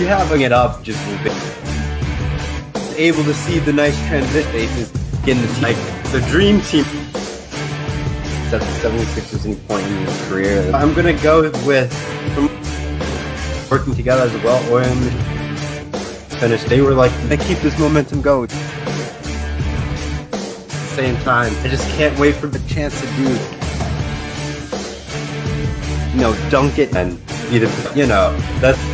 you having it up just a bit. Able to see the nice transition bases getting the team. like the dream team. Except the 76ers any point in his career. I'm gonna go with working together as a well-oiled finish. They were like they keep this momentum going. Same time, I just can't wait for the chance to do you know, dunk it and either, you know, that's.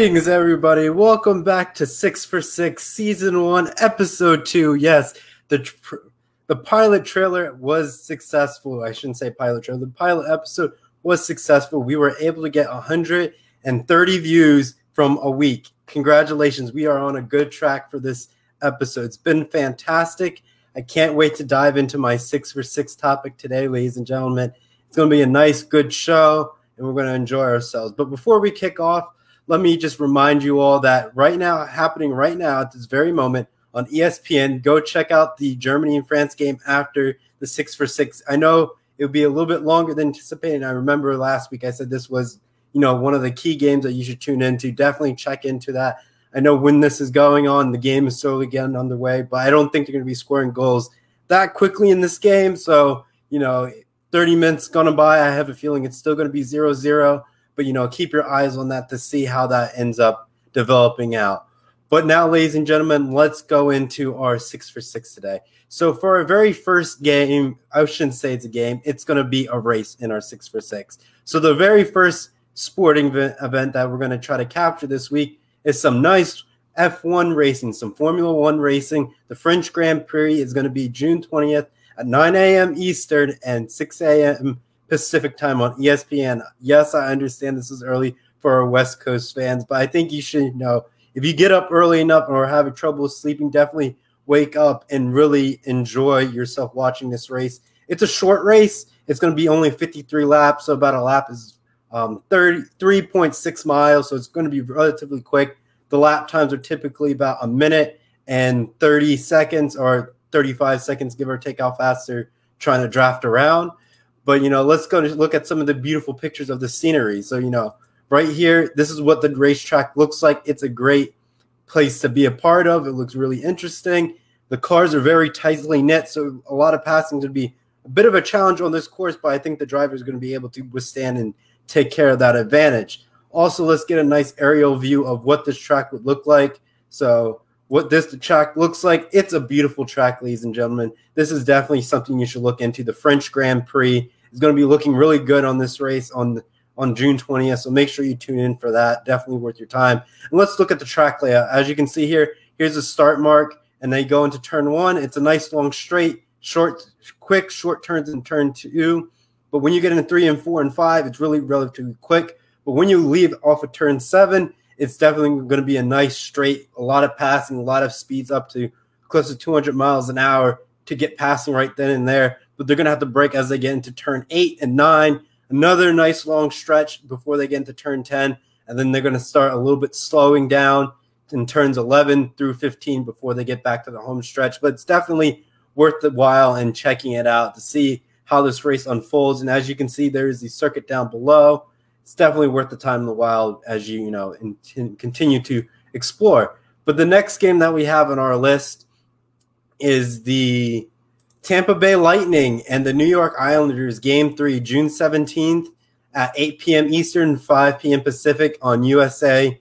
Greetings, everybody. Welcome back to Six for Six, Season One, Episode Two. Yes, the tr- the pilot trailer was successful. I shouldn't say pilot trailer. The pilot episode was successful. We were able to get 130 views from a week. Congratulations. We are on a good track for this episode. It's been fantastic. I can't wait to dive into my six for six topic today, ladies and gentlemen. It's going to be a nice, good show, and we're going to enjoy ourselves. But before we kick off, let me just remind you all that right now, happening right now at this very moment on ESPN, go check out the Germany and France game after the six for six. I know it would be a little bit longer than anticipated. I remember last week I said this was, you know, one of the key games that you should tune into. Definitely check into that. I know when this is going on, the game is slowly getting underway, but I don't think they're going to be scoring goals that quickly in this game. So, you know, 30 minutes gone by. I have a feeling it's still going to be 0 0, but, you know, keep your eyes on that to see how that ends up developing out. But now, ladies and gentlemen, let's go into our six for six today. So for our very first game, I shouldn't say it's a game, it's going to be a race in our six for six. So the very first sporting event that we're going to try to capture this week is some nice F1 racing, some Formula One racing. The French Grand Prix is going to be June 20th at 9 a.m. Eastern and 6 a.m. Pacific time on ESPN. Yes, I understand this is early for our West Coast fans, but I think you should know if you get up early enough or having trouble sleeping, definitely wake up and really enjoy yourself watching this race. It's a short race. It's going to be only 53 laps, so about a lap is um, 33.6 miles, so it's going to be relatively quick. The lap times are typically about a minute and 30 seconds or 35 seconds, give or take how fast they're trying to draft around. But, you know, let's go look at some of the beautiful pictures of the scenery. So, you know, right here, this is what the racetrack looks like. It's a great place to be a part of. It looks really interesting. The cars are very tightly knit, so a lot of passing would be a bit of a challenge on this course, but I think the driver is going to be able to withstand and take care of that advantage. Also, let's get a nice aerial view of what this track would look like. So, what this track looks like, it's a beautiful track, ladies and gentlemen. This is definitely something you should look into. The French Grand Prix is going to be looking really good on this race on on June 20th. So make sure you tune in for that. Definitely worth your time. And let's look at the track layout. As you can see here, here's the start mark and they go into turn one. It's a nice long straight, short, quick, short turns in turn two. But when you get into three and four and five, it's really relatively quick. But when you leave off of turn seven, it's definitely going to be a nice straight, a lot of passing, a lot of speeds up to close to 200 miles an hour to get passing right then and there. But they're going to have to brake as they get into turn eight and nine. Another nice long stretch before they get into turn 10. And then they're going to start a little bit slowing down in turns 11 through 15 before they get back to the home stretch. But it's definitely worth the while and checking it out to see how this race unfolds. And as you can see, there is the circuit down below. It's definitely worth the time in the while as you you know in, continue to explore. But the next game that we have on our list is the Tampa Bay Lightning and the New York Islanders game three, June 17th at 8 p.m. Eastern, 5 p.m. Pacific on USA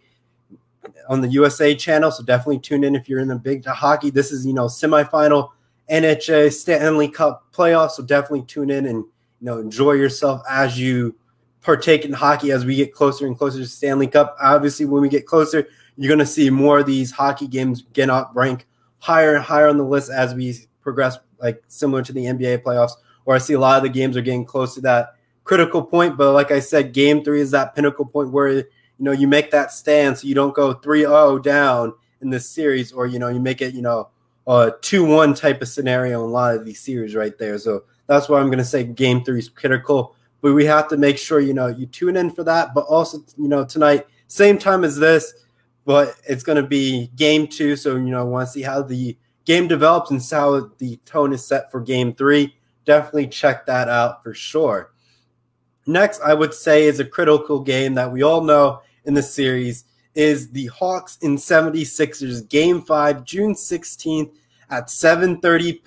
on the USA channel. So definitely tune in if you're in the big hockey. This is, you know, semifinal NHA Stanley Cup playoffs. So definitely tune in and, you know, enjoy yourself as you partake in hockey as we get closer and closer to Stanley Cup. Obviously, when we get closer, you're going to see more of these hockey games get up, rank higher and higher on the list as we progress, like similar to the NBA playoffs, or I see a lot of the games are getting close to that critical point. But like I said, game three is that pinnacle point where you know, you make that stand so you don't go 3-0 down in this series, or you know, you make it, you know, a 2-1 type of scenario in a lot of these series right there. So that's why I'm gonna say game three is critical. But we have to make sure, you know, you tune in for that. But also, you know, tonight, same time as this, but it's going to be game two. So, you know, want to see how the game develops and how the tone is set for game three. Definitely check that out for sure. Next, I would say is a critical game that we all know in the series is the Hawks and 76ers game 5 June 16th at 7:30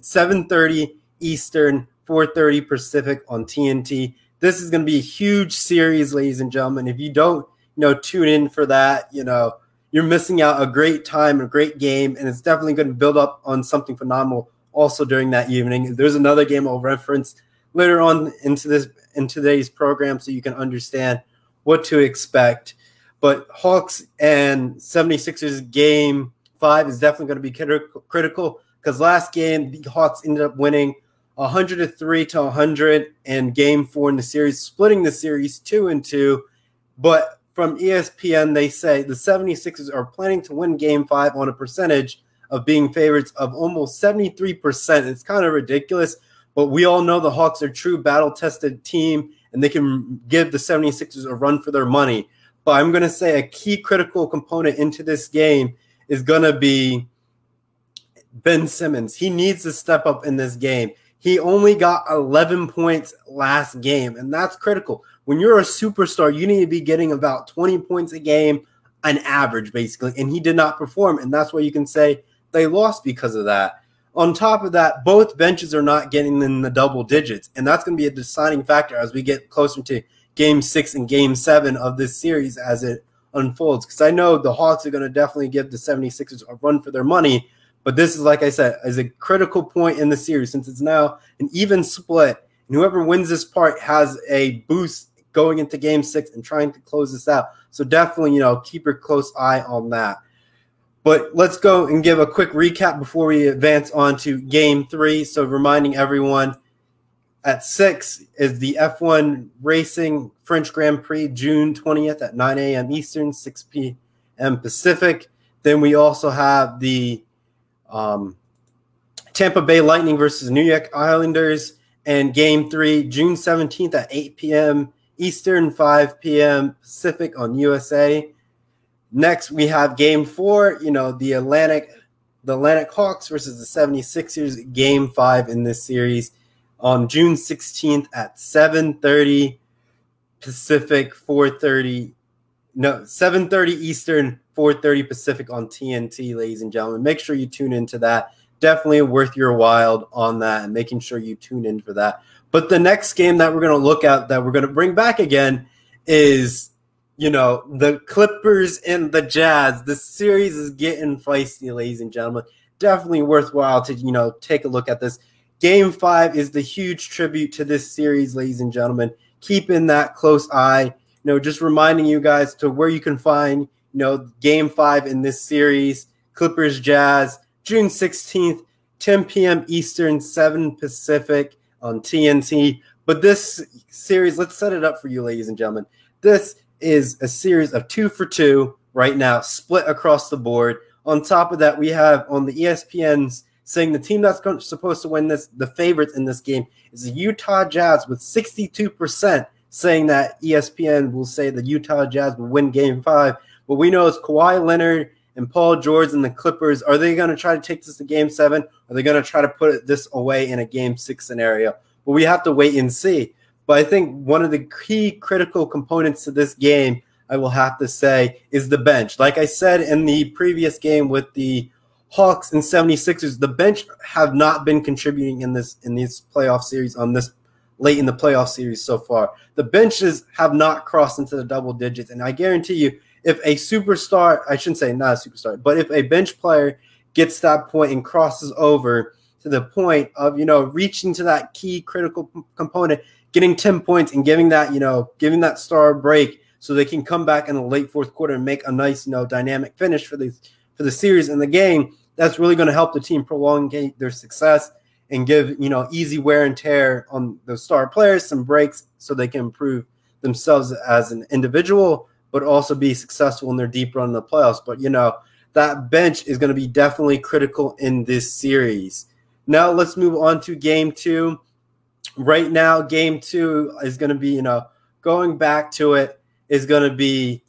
7:30 Eastern, 4:30 Pacific on TNT. This is going to be a huge series, ladies and gentlemen. If you don't, you know, tune in for that, you know, you're missing out a great time, a great game, and it's definitely going to build up on something phenomenal also during that evening. There's another game I'll reference later on into this in today's program so you can understand what to expect. But Hawks and 76ers game five is definitely going to be critical because last game the Hawks ended up winning 103 to 100 in game four in the series, splitting the series two and two. But from ESPN, they say the 76ers are planning to win game five on a percentage of being favorites of almost 73%. It's kind of ridiculous, but we all know the Hawks are true battle tested team and they can give the 76ers a run for their money. But I'm going to say a key critical component into this game is going to be Ben Simmons. He needs to step up in this game. He only got 11 points last game, and that's critical. When you're a superstar, you need to be getting about 20 points a game, an average, basically. And he did not perform, and that's why you can say they lost because of that. On top of that, both benches are not getting in the double digits, and that's going to be a deciding factor as we get closer to game six and game seven of this series as it unfolds. Because I know the Hawks are going to definitely give the 76ers a run for their money, but this is, like I said, is a critical point in the series since it's now an even split, and whoever wins this part has a boost going into game six and trying to close this out. So definitely, you know, keep a close eye on that. But let's go and give a quick recap before we advance on to game three. So, reminding everyone at six is the F1 Racing French Grand Prix, June 20th at 9 a.m. Eastern, 6 p.m. Pacific. Then we also have the um, Tampa Bay Lightning versus New York Islanders and game three, June 17th at 8 p.m. Eastern, 5 p.m. Pacific on USA. Next, we have game four, you know, the Atlantic, the Atlantic Hawks versus the 76ers, game five in this series on June 16th at 7:30 Pacific, 4:30 no 7:30 Eastern, 4:30 Pacific on TNT, ladies and gentlemen. Make sure you tune into that. Definitely worth your while on that and making sure you tune in for that. But the next game that we're going to look at that we're going to bring back again is you know, the Clippers and the Jazz. The series is getting feisty, ladies and gentlemen. Definitely worthwhile to, you know, take a look at this. Game five is the huge tribute to this series, ladies and gentlemen. Keeping that close eye. You know, just reminding you guys to where you can find, you know, game five in this series. Clippers Jazz, June 16th, 10 p.m. Eastern, 7 Pacific on TNT. But this series, let's set it up for you, ladies and gentlemen. This is a series of two for two right now, split across the board. On top of that, we have on the ESPN's saying the team that's supposed to win this, the favorites in this game, is the Utah Jazz with 62% saying that ESPN will say the Utah Jazz will win game five. What we know is Kawhi Leonard and Paul George and the Clippers, are they going to try to take this to game seven? Are they going to try to put this away in a game six scenario? But we have to wait and see. But I think one of the key critical components to this game, I will have to say, is the bench. Like I said in the previous game with the Hawks and 76ers, the bench have not been contributing in this in this playoff series on this late in the playoff series so far. The benches have not crossed into the double digits. And I guarantee you, if a superstar, I shouldn't say not a superstar, but if a bench player gets that point and crosses over to the point of, you know, reaching to that key critical component, getting 10 points and giving that, you know, giving that star a break so they can come back in the late fourth quarter and make a nice, you know, dynamic finish for the for the series and the game. That's really going to help the team prolong their success and give, you know, easy wear and tear on those star players some breaks so they can improve themselves as an individual, but also be successful in their deep run in the playoffs. But you know, that bench is going to be definitely critical in this series. Now let's move on to game two right now, game two is going to be, you know, going back to it is going to be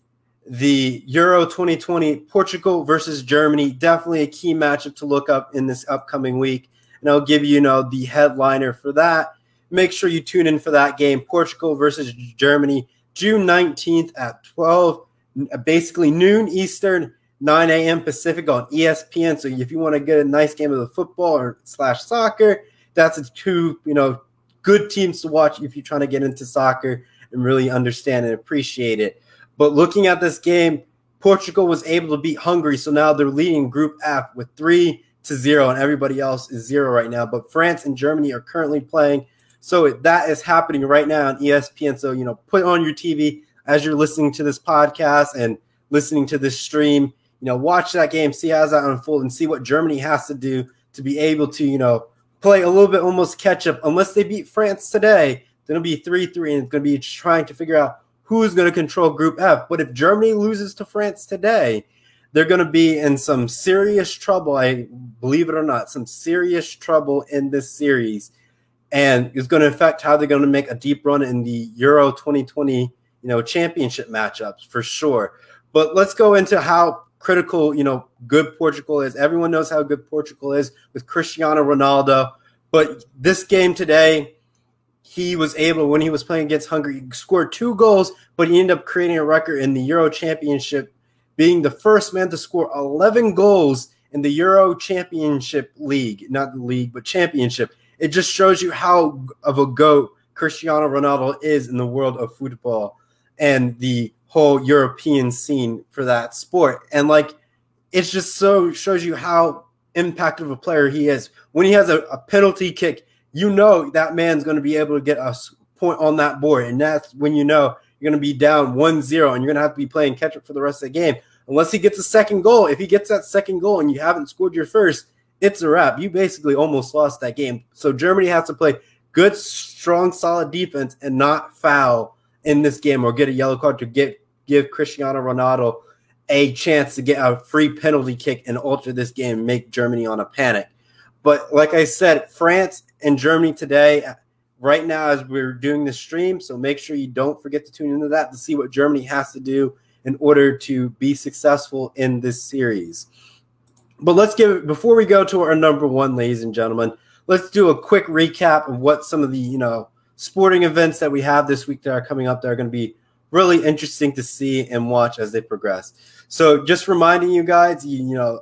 the Euro 2020 Portugal versus Germany. Definitely a key matchup to look up in this upcoming week. And I'll give you, you know, the headliner for that. Make sure you tune in for that game, Portugal versus Germany, June 19th at 12, uh, basically noon Eastern, 9 a.m. Pacific on ESPN. So if you want to get a nice game of the football or slash soccer, that's a two, you know, good teams to watch if you're trying to get into soccer and really understand and appreciate it. But looking at this game, Portugal was able to beat Hungary, so now they're leading Group F with three to zero, and everybody else is zero right now. But France and Germany are currently playing, so that is happening right now on ESPN. So you know, put on your TV as you're listening to this podcast and listening to this stream. You know, watch that game, see how that unfold, and see what Germany has to do to be able to you know play a little bit almost catch up. Unless they beat France today, then it'll be three three, and it's going to be trying to figure out who's going to control Group F. But if Germany loses to France today, they're going to be in some serious trouble. I believe it or not, some serious trouble in this series, and it's going to affect how they're going to make a deep run in the Euro 2020, you know, championship matchups for sure. But let's go into how critical, you know, good Portugal is. Everyone knows how good Portugal is with Cristiano Ronaldo. But this game today, he was able when he was playing against Hungary, he scored two goals, but he ended up creating a record in the Euro Championship, being the first man to score 11 goals in the Euro Championship League, not the league, but championship. It just shows you how of a goat Cristiano Ronaldo is in the world of football and the whole European scene for that sport. And like it's just so shows you how impact of a player he is. When he has a, a penalty kick you know that man's going to be able to get a point on that board. And that's when you know you're going to be down 1 0 and you're going to have to be playing catch up for the rest of the game. Unless he gets a second goal. If he gets that second goal and you haven't scored your first, it's a wrap. You basically almost lost that game. So Germany has to play good, strong, solid defense and not foul in this game or get a yellow card to get give Cristiano Ronaldo a chance to get a free penalty kick and alter this game and make Germany on a panic. But like I said, France and Germany today, right now, as we're doing the stream. So make sure you don't forget to tune into that to see what Germany has to do in order to be successful in this series. But let's give before we go to our number one, ladies and gentlemen, let's do a quick recap of what some of the you know sporting events that we have this week that are coming up that are going to be really interesting to see and watch as they progress. So just reminding you guys, you, you know,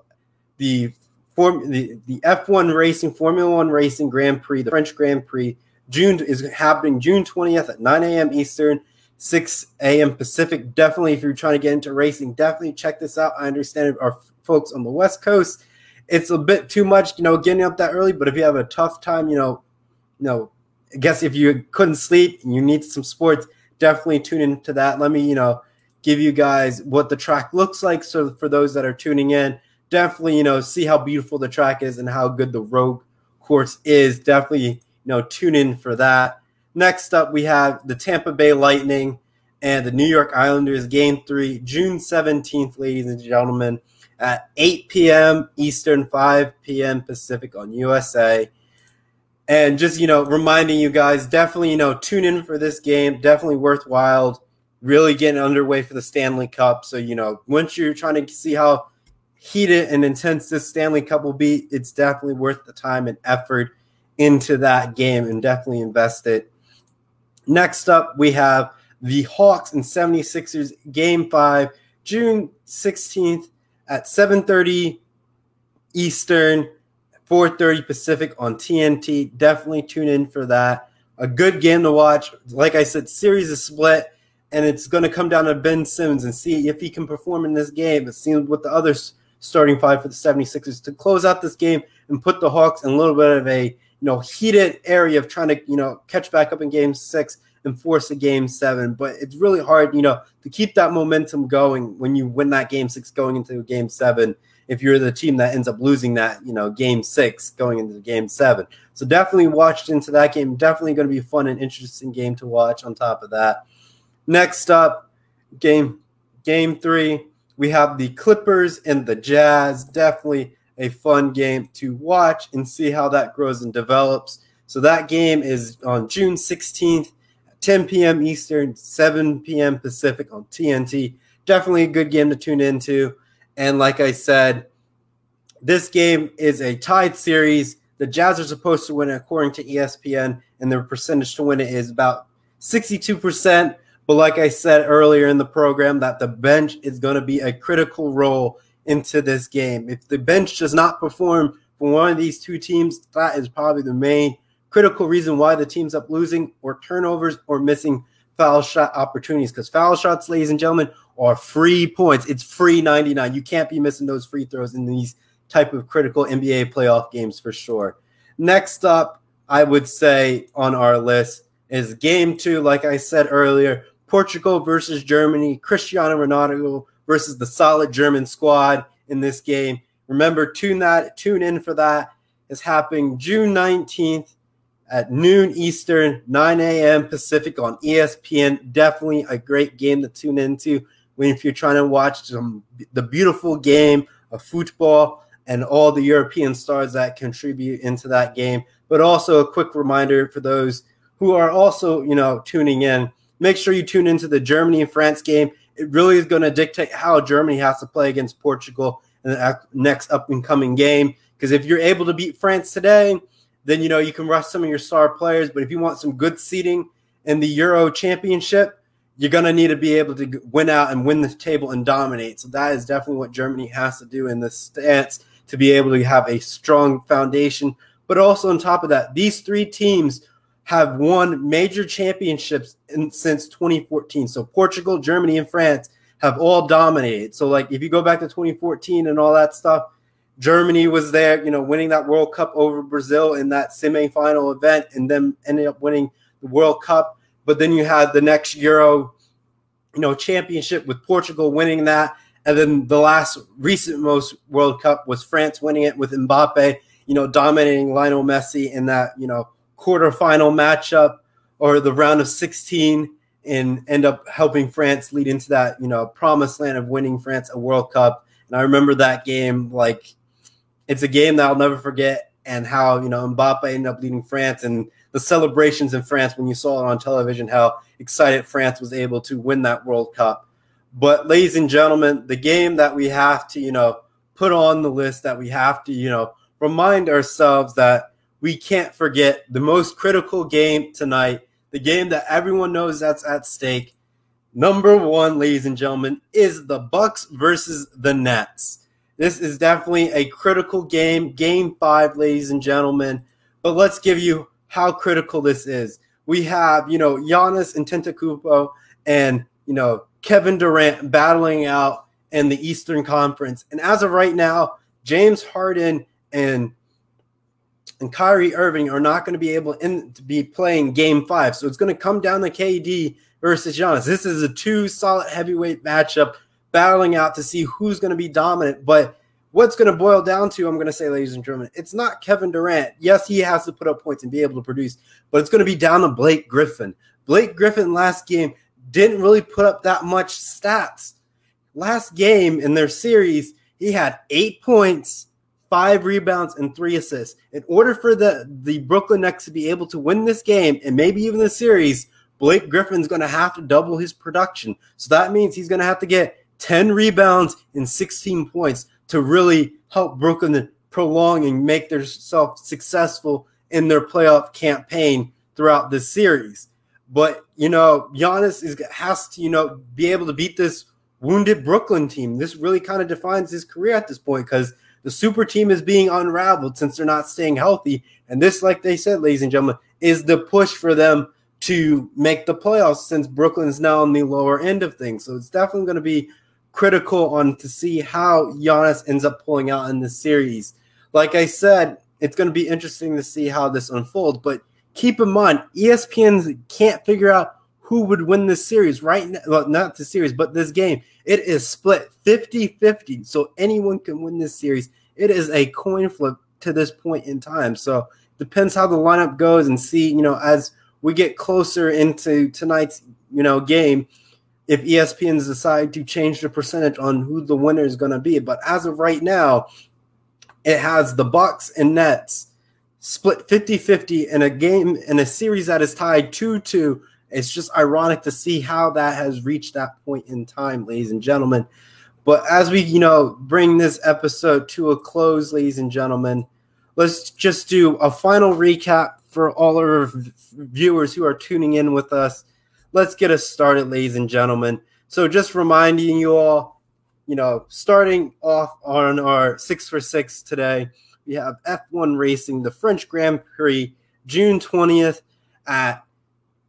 the Form, the, the F1 Racing, Formula One Racing Grand Prix, the French Grand Prix, June is happening June 20th at 9 a.m. Eastern, 6 a.m. Pacific. Definitely, if you're trying to get into racing, definitely check this out. I understand our folks on the West Coast, it's a bit too much, you know, getting up that early. But if you have a tough time, you know, you know, I guess if you couldn't sleep and you need some sports, definitely tune into that. Let me, you know, give you guys what the track looks like. So for those that are tuning in, definitely, you know, see how beautiful the track is and how good the road course is. Definitely, you know, tune in for that. Next up, we have the Tampa Bay Lightning and the New York Islanders game three, June 17th, ladies and gentlemen, at 8 p.m. Eastern, 5 p.m. Pacific on USA. And just, you know, reminding you guys, definitely, you know, tune in for this game. Definitely worthwhile. Really getting underway for the Stanley Cup. So, you know, once you're trying to see how heated and intense this Stanley Cup will be, it's definitely worth the time and effort into that game and definitely invest it. Next up, we have the Hawks and 76ers game five, June 16th at 7:30 Eastern, 4:30 Pacific on TNT. Definitely tune in for that. A good game to watch. Like I said, series is split, and it's going to come down to Ben Simmons and see if he can perform in this game. It seems with the other starting five for the 76ers to close out this game and put the Hawks in a little bit of a you know heated area of trying to you know catch back up in game six and force a game seven. But it's really hard, you know, to keep that momentum going when you win that game six going into game seven. If you're the team that ends up losing that, you know, game six going into game seven. So definitely watched into that game. Definitely going to be fun and interesting game to watch on top of that. Next up, game game three we have the Clippers and the Jazz. Definitely a fun game to watch and see how that grows and develops. So that game is on June 16th, 10 p.m. Eastern, 7 p.m. Pacific on TNT. definitely a good game to tune into. And like I said, this game is a tied series. The Jazz are supposed to win it according to ESPN, and their percentage to win it is about 62%. But like I said earlier in the program, that the bench is going to be a critical role into this game. If the bench does not perform for one of these two teams, that is probably the main critical reason why the team's up losing or turnovers or missing foul shot opportunities. Because foul shots, ladies and gentlemen, are free points. It's free 99. You can't be missing those free throws in these type of critical NBA playoff games for sure. Next up, I would say on our list is game two, like I said earlier, Portugal versus Germany, Cristiano Ronaldo versus the solid German squad in this game. Remember, tune that, tune in for that. It's happening June 19th at noon Eastern, 9 a.m. Pacific on ESPN. Definitely a great game to tune into when if you're trying to watch some the beautiful game of football and all the European stars that contribute into that game. But also a quick reminder for those who are also, you know, tuning in. Make sure you tune into the Germany and France game. It really is going to dictate how Germany has to play against Portugal in the next up and coming game. Because if you're able to beat France today, then you know you can rush some of your star players. But if you want some good seating in the Euro Championship, you're going to need to be able to win out and win the table and dominate. So that is definitely what Germany has to do in this stance to be able to have a strong foundation. But also on top of that, these three teams have won major championships in, since 2014. So Portugal, Germany, and France have all dominated. So like if you go back to 2014 and all that stuff, Germany was there, you know, winning that World Cup over Brazil in that semi-final event, and then ended up winning the World Cup. But then you had the next Euro, you know, championship with Portugal winning that, and then the last recent most World Cup was France winning it with Mbappe, you know, dominating Lionel Messi in that, you know, quarterfinal matchup or the round of 16 and end up helping France lead into that, you know, promised land of winning France a World Cup. And I remember that game like it's a game that I'll never forget and how, you know, Mbappe ended up leading France and the celebrations in France when you saw it on television, how excited France was able to win that World Cup. But ladies and gentlemen, the game that we have to, you know, put on the list that we have to, you know, remind ourselves that we can't forget the most critical game tonight, the game that everyone knows that's at stake. Number one, ladies and gentlemen, is the Bucks versus the Nets. This is definitely a critical game, game five, ladies and gentlemen. But let's give you how critical this is. We have, you know, Giannis Antetokounmpo and, you know, Kevin Durant battling out in the Eastern Conference. And as of right now, James Harden and and Kyrie Irving are not going to be able in, to be playing game five. So it's going to come down to KD versus Giannis. This is a two solid heavyweight matchup battling out to see who's going to be dominant. But what's going to boil down to, I'm going to say, ladies and gentlemen, it's not Kevin Durant. Yes, he has to put up points and be able to produce, but it's going to be down to Blake Griffin. Blake Griffin last game didn't really put up that much stats. Last game in their series, he had eight points, five rebounds, and three assists. In order for the, the Brooklyn Nets to be able to win this game and maybe even the series, Blake Griffin's going to have to double his production. So that means he's going to have to get 10 rebounds and 16 points to really help Brooklyn prolong and make themselves successful in their playoff campaign throughout this series. But you know, Giannis is has to you know be able to beat this wounded Brooklyn team. This really kind of defines his career at this point because the super team is being unraveled since they're not staying healthy. And this, like they said, ladies and gentlemen, is the push for them to make the playoffs since Brooklyn is now on the lower end of things. So it's definitely going to be critical on to see how Giannis ends up pulling out in this series. Like I said, it's going to be interesting to see how this unfolds. But keep in mind, ESPN can't figure out who would win this series right now. Well, not the series, but this game. It is split 50 50. So anyone can win this series. It is a coin flip to this point in time. So depends how the lineup goes and see, you know, as we get closer into tonight's, you know, game, if ESPN's decide to change the percentage on who the winner is going to be. But as of right now, it has the Bucks and Nets split 50-50 in a game in a series that is tied 2-2 It's just ironic to see how that has reached that point in time, ladies and gentlemen. But as we, you know, bring this episode to a close, ladies and gentlemen, let's just do a final recap for all our viewers who are tuning in with us. Let's get us started, ladies and gentlemen. So, just reminding you all, you know, starting off on our six for six today, we have F1 Racing, the French Grand Prix, June 20th at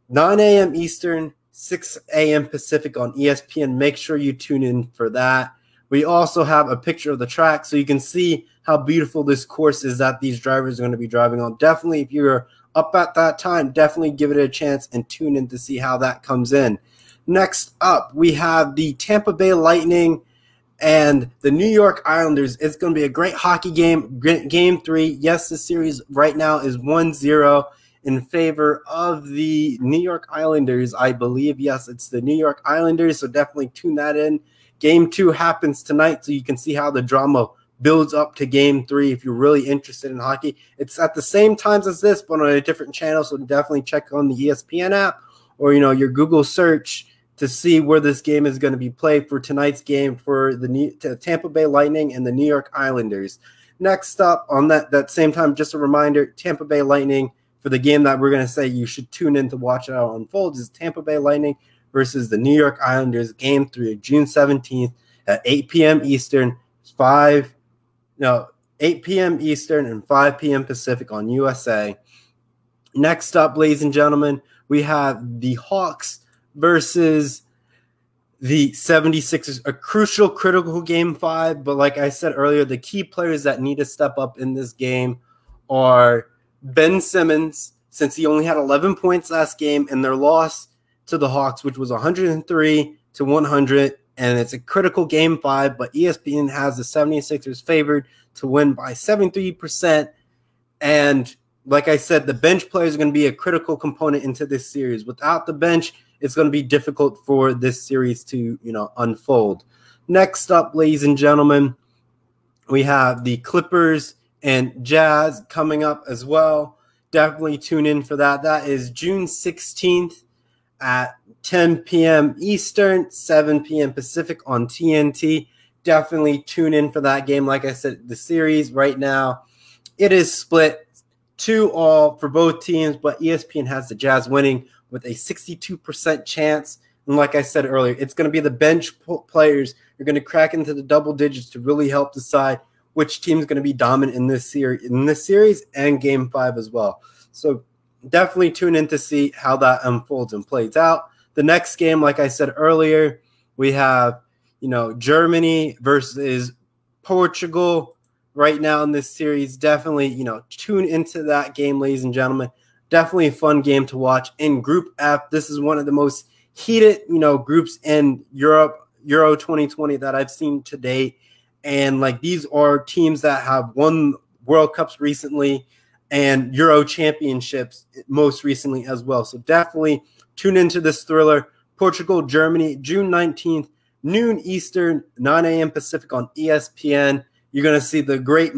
9 a.m. Eastern, 6 a.m. Pacific on ESPN. Make sure you tune in for that. We also have a picture of the track so you can see how beautiful this course is that these drivers are going to be driving on. Definitely, if you're up at that time, definitely give it a chance and tune in to see how that comes in. Next up, we have the Tampa Bay Lightning and the New York Islanders. It's going to be a great hockey game. Game three. Yes, the series right now is 1 0 in favor of the New York Islanders. I believe, yes, it's the New York Islanders. So definitely tune that in. Game two happens tonight, so you can see how the drama builds up to game three if you're really interested in hockey. It's at the same times as this, but on a different channel. So definitely check on the ESPN app or you know your Google search to see where this game is going to be played for tonight's game for the New, Tampa Bay Lightning and the New York Islanders. Next up on that that same time, just a reminder: Tampa Bay Lightning for the game that we're going to say you should tune in to watch it out unfold is Tampa Bay Lightning versus the New York Islanders, game three, June 17th at 8 p.m. Eastern, 5, no, 8 p.m. Eastern and 5 p.m. Pacific on USA. Next up, ladies and gentlemen, we have the Hawks versus the 76ers, a crucial, critical game five. But like I said earlier, the key players that need to step up in this game are Ben Simmons, since he only had 11 points last game, and their loss to the Hawks, which was 103 to 100. And it's a critical game five, but ESPN has the 76ers favored to win by 73%. And like I said, the bench players are going to be a critical component into this series. Without the bench, it's going to be difficult for this series to, you know, unfold. Next up, ladies and gentlemen, we have the Clippers and Jazz coming up as well. Definitely tune in for that. That is June 16th at 10 p.m. Eastern, 7 p.m. Pacific on TNT. Definitely tune in for that game. Like I said, the series right now, it is split two all for both teams, but ESPN has the Jazz winning with a 62% chance. And like I said earlier, it's going to be the bench players are going to crack into the double digits to really help decide which team is going to be dominant in this series, in this series and Game Five as well. So definitely tune in to see how that unfolds and plays out. The next game, like I said earlier, we have you know Germany versus Portugal right now in this series. Definitely, you know, tune into that game, ladies and gentlemen. Definitely a fun game to watch. In Group F, this is one of the most heated, you know, groups in Europe, Euro 2020 that I've seen to date. And like these are teams that have won World Cups recently and Euro championships most recently as well. So definitely tune into this thriller. Portugal, Germany, June 19th, noon Eastern, 9 a.m. Pacific on ESPN. You're going to see the great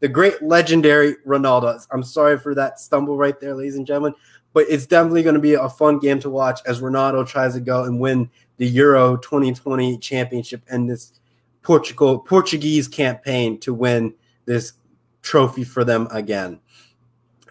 the great legendary Ronaldo. I'm sorry for that stumble right there, ladies and gentlemen, but it's definitely going to be a fun game to watch as Ronaldo tries to go and win the Euro 2020 championship and this Portugal Portuguese campaign to win this trophy for them again.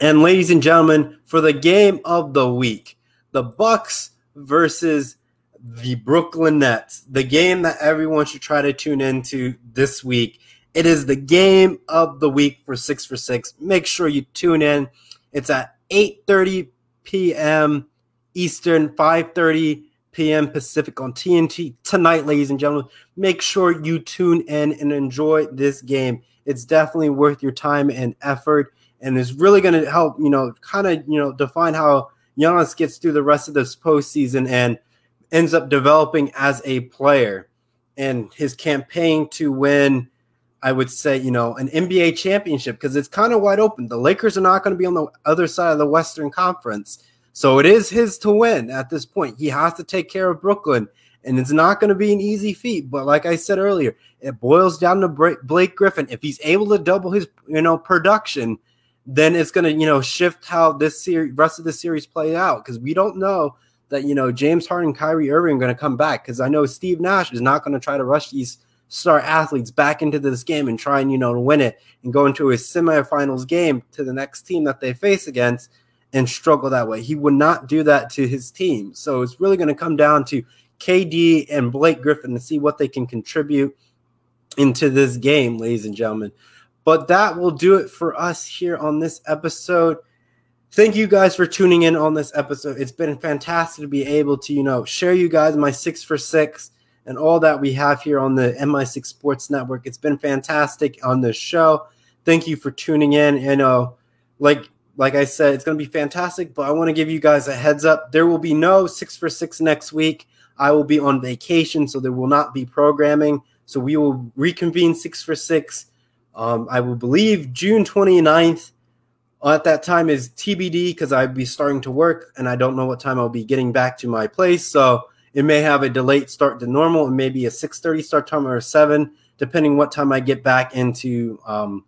And ladies and gentlemen, for the game of the week, the Bucks versus the Brooklyn Nets, the game that everyone should try to tune into this week. It is the game of the week for 6 for 6. Make sure you tune in. It's at 8:30 p.m. Eastern, 5:30 p.m. Pacific on TNT tonight, ladies and gentlemen. Make sure you tune in and enjoy this game. It's definitely worth your time and effort, and it's really going to help, you know, kind of, you know, define how Giannis gets through the rest of this postseason and ends up developing as a player. And his campaign to win, I would say, you know, an NBA championship because it's kind of wide open. The Lakers are not going to be on the other side of the Western Conference so it is his to win at this point. He has to take care of Brooklyn, and it's not going to be an easy feat. But like I said earlier, it boils down to Blake Griffin. If he's able to double his, you know, production, then it's going to, you know, shift how this series, rest of the series play out because we don't know that, you know, James Harden, and Kyrie Irving are going to come back because I know Steve Nash is not going to try to rush these star athletes back into this game and try and, you know, to win it and go into a semifinals game to the next team that they face against and struggle that way. He would not do that to his team. So it's really going to come down to KD and Blake Griffin to see what they can contribute into this game, ladies and gentlemen. But that will do it for us here on this episode. Thank you guys for tuning in on this episode. It's been fantastic to be able to, you know, share you guys my six for six and all that we have here on the MI6 Sports Network. It's been fantastic on this show. Thank you for tuning in. You know, like like I said, it's going to be fantastic. But I want to give you guys a heads up. There will be no six for six next week. I will be on vacation, so there will not be programming. So we will reconvene six for six um, I will believe June 29th. At that time is TBD because I'd be starting to work and I don't know what time I'll be getting back to my place. So it may have a delayed start to normal and maybe a 6:30 start time or a 7, depending what time I get back into um,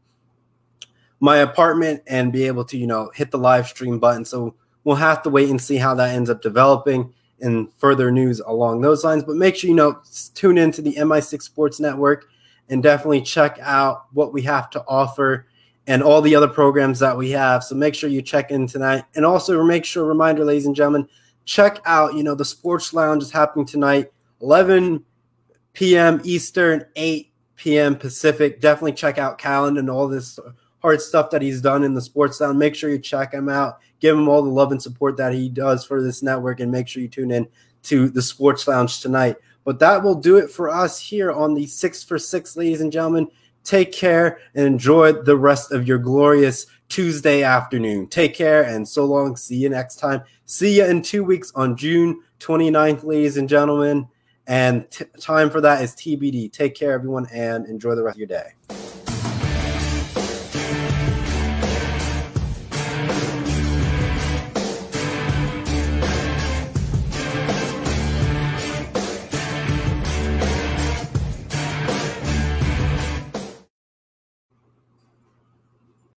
my apartment and be able to, you know, hit the live stream button. So we'll have to wait and see how that ends up developing and further news along those lines. But make sure you know tune into the MI6 Sports Network and definitely check out what we have to offer and all the other programs that we have. So make sure you check in tonight. And also make sure, reminder, ladies and gentlemen, check out, you know, the sports lounge is happening tonight, 11 p.m. Eastern, 8 p.m. Pacific. Definitely check out Callan and all this hard stuff that he's done in the sports lounge. Make sure you check him out. Give him all the love and support that he does for this network, and make sure you tune in to the sports lounge tonight. But that will do it for us here on the Six for Six, ladies and gentlemen. Take care and enjoy the rest of your glorious Tuesday afternoon. Take care and so long. See you next time. See you in two weeks on June 29th, ladies and gentlemen. And t- time for that is TBD. Take care, everyone, and enjoy the rest of your day.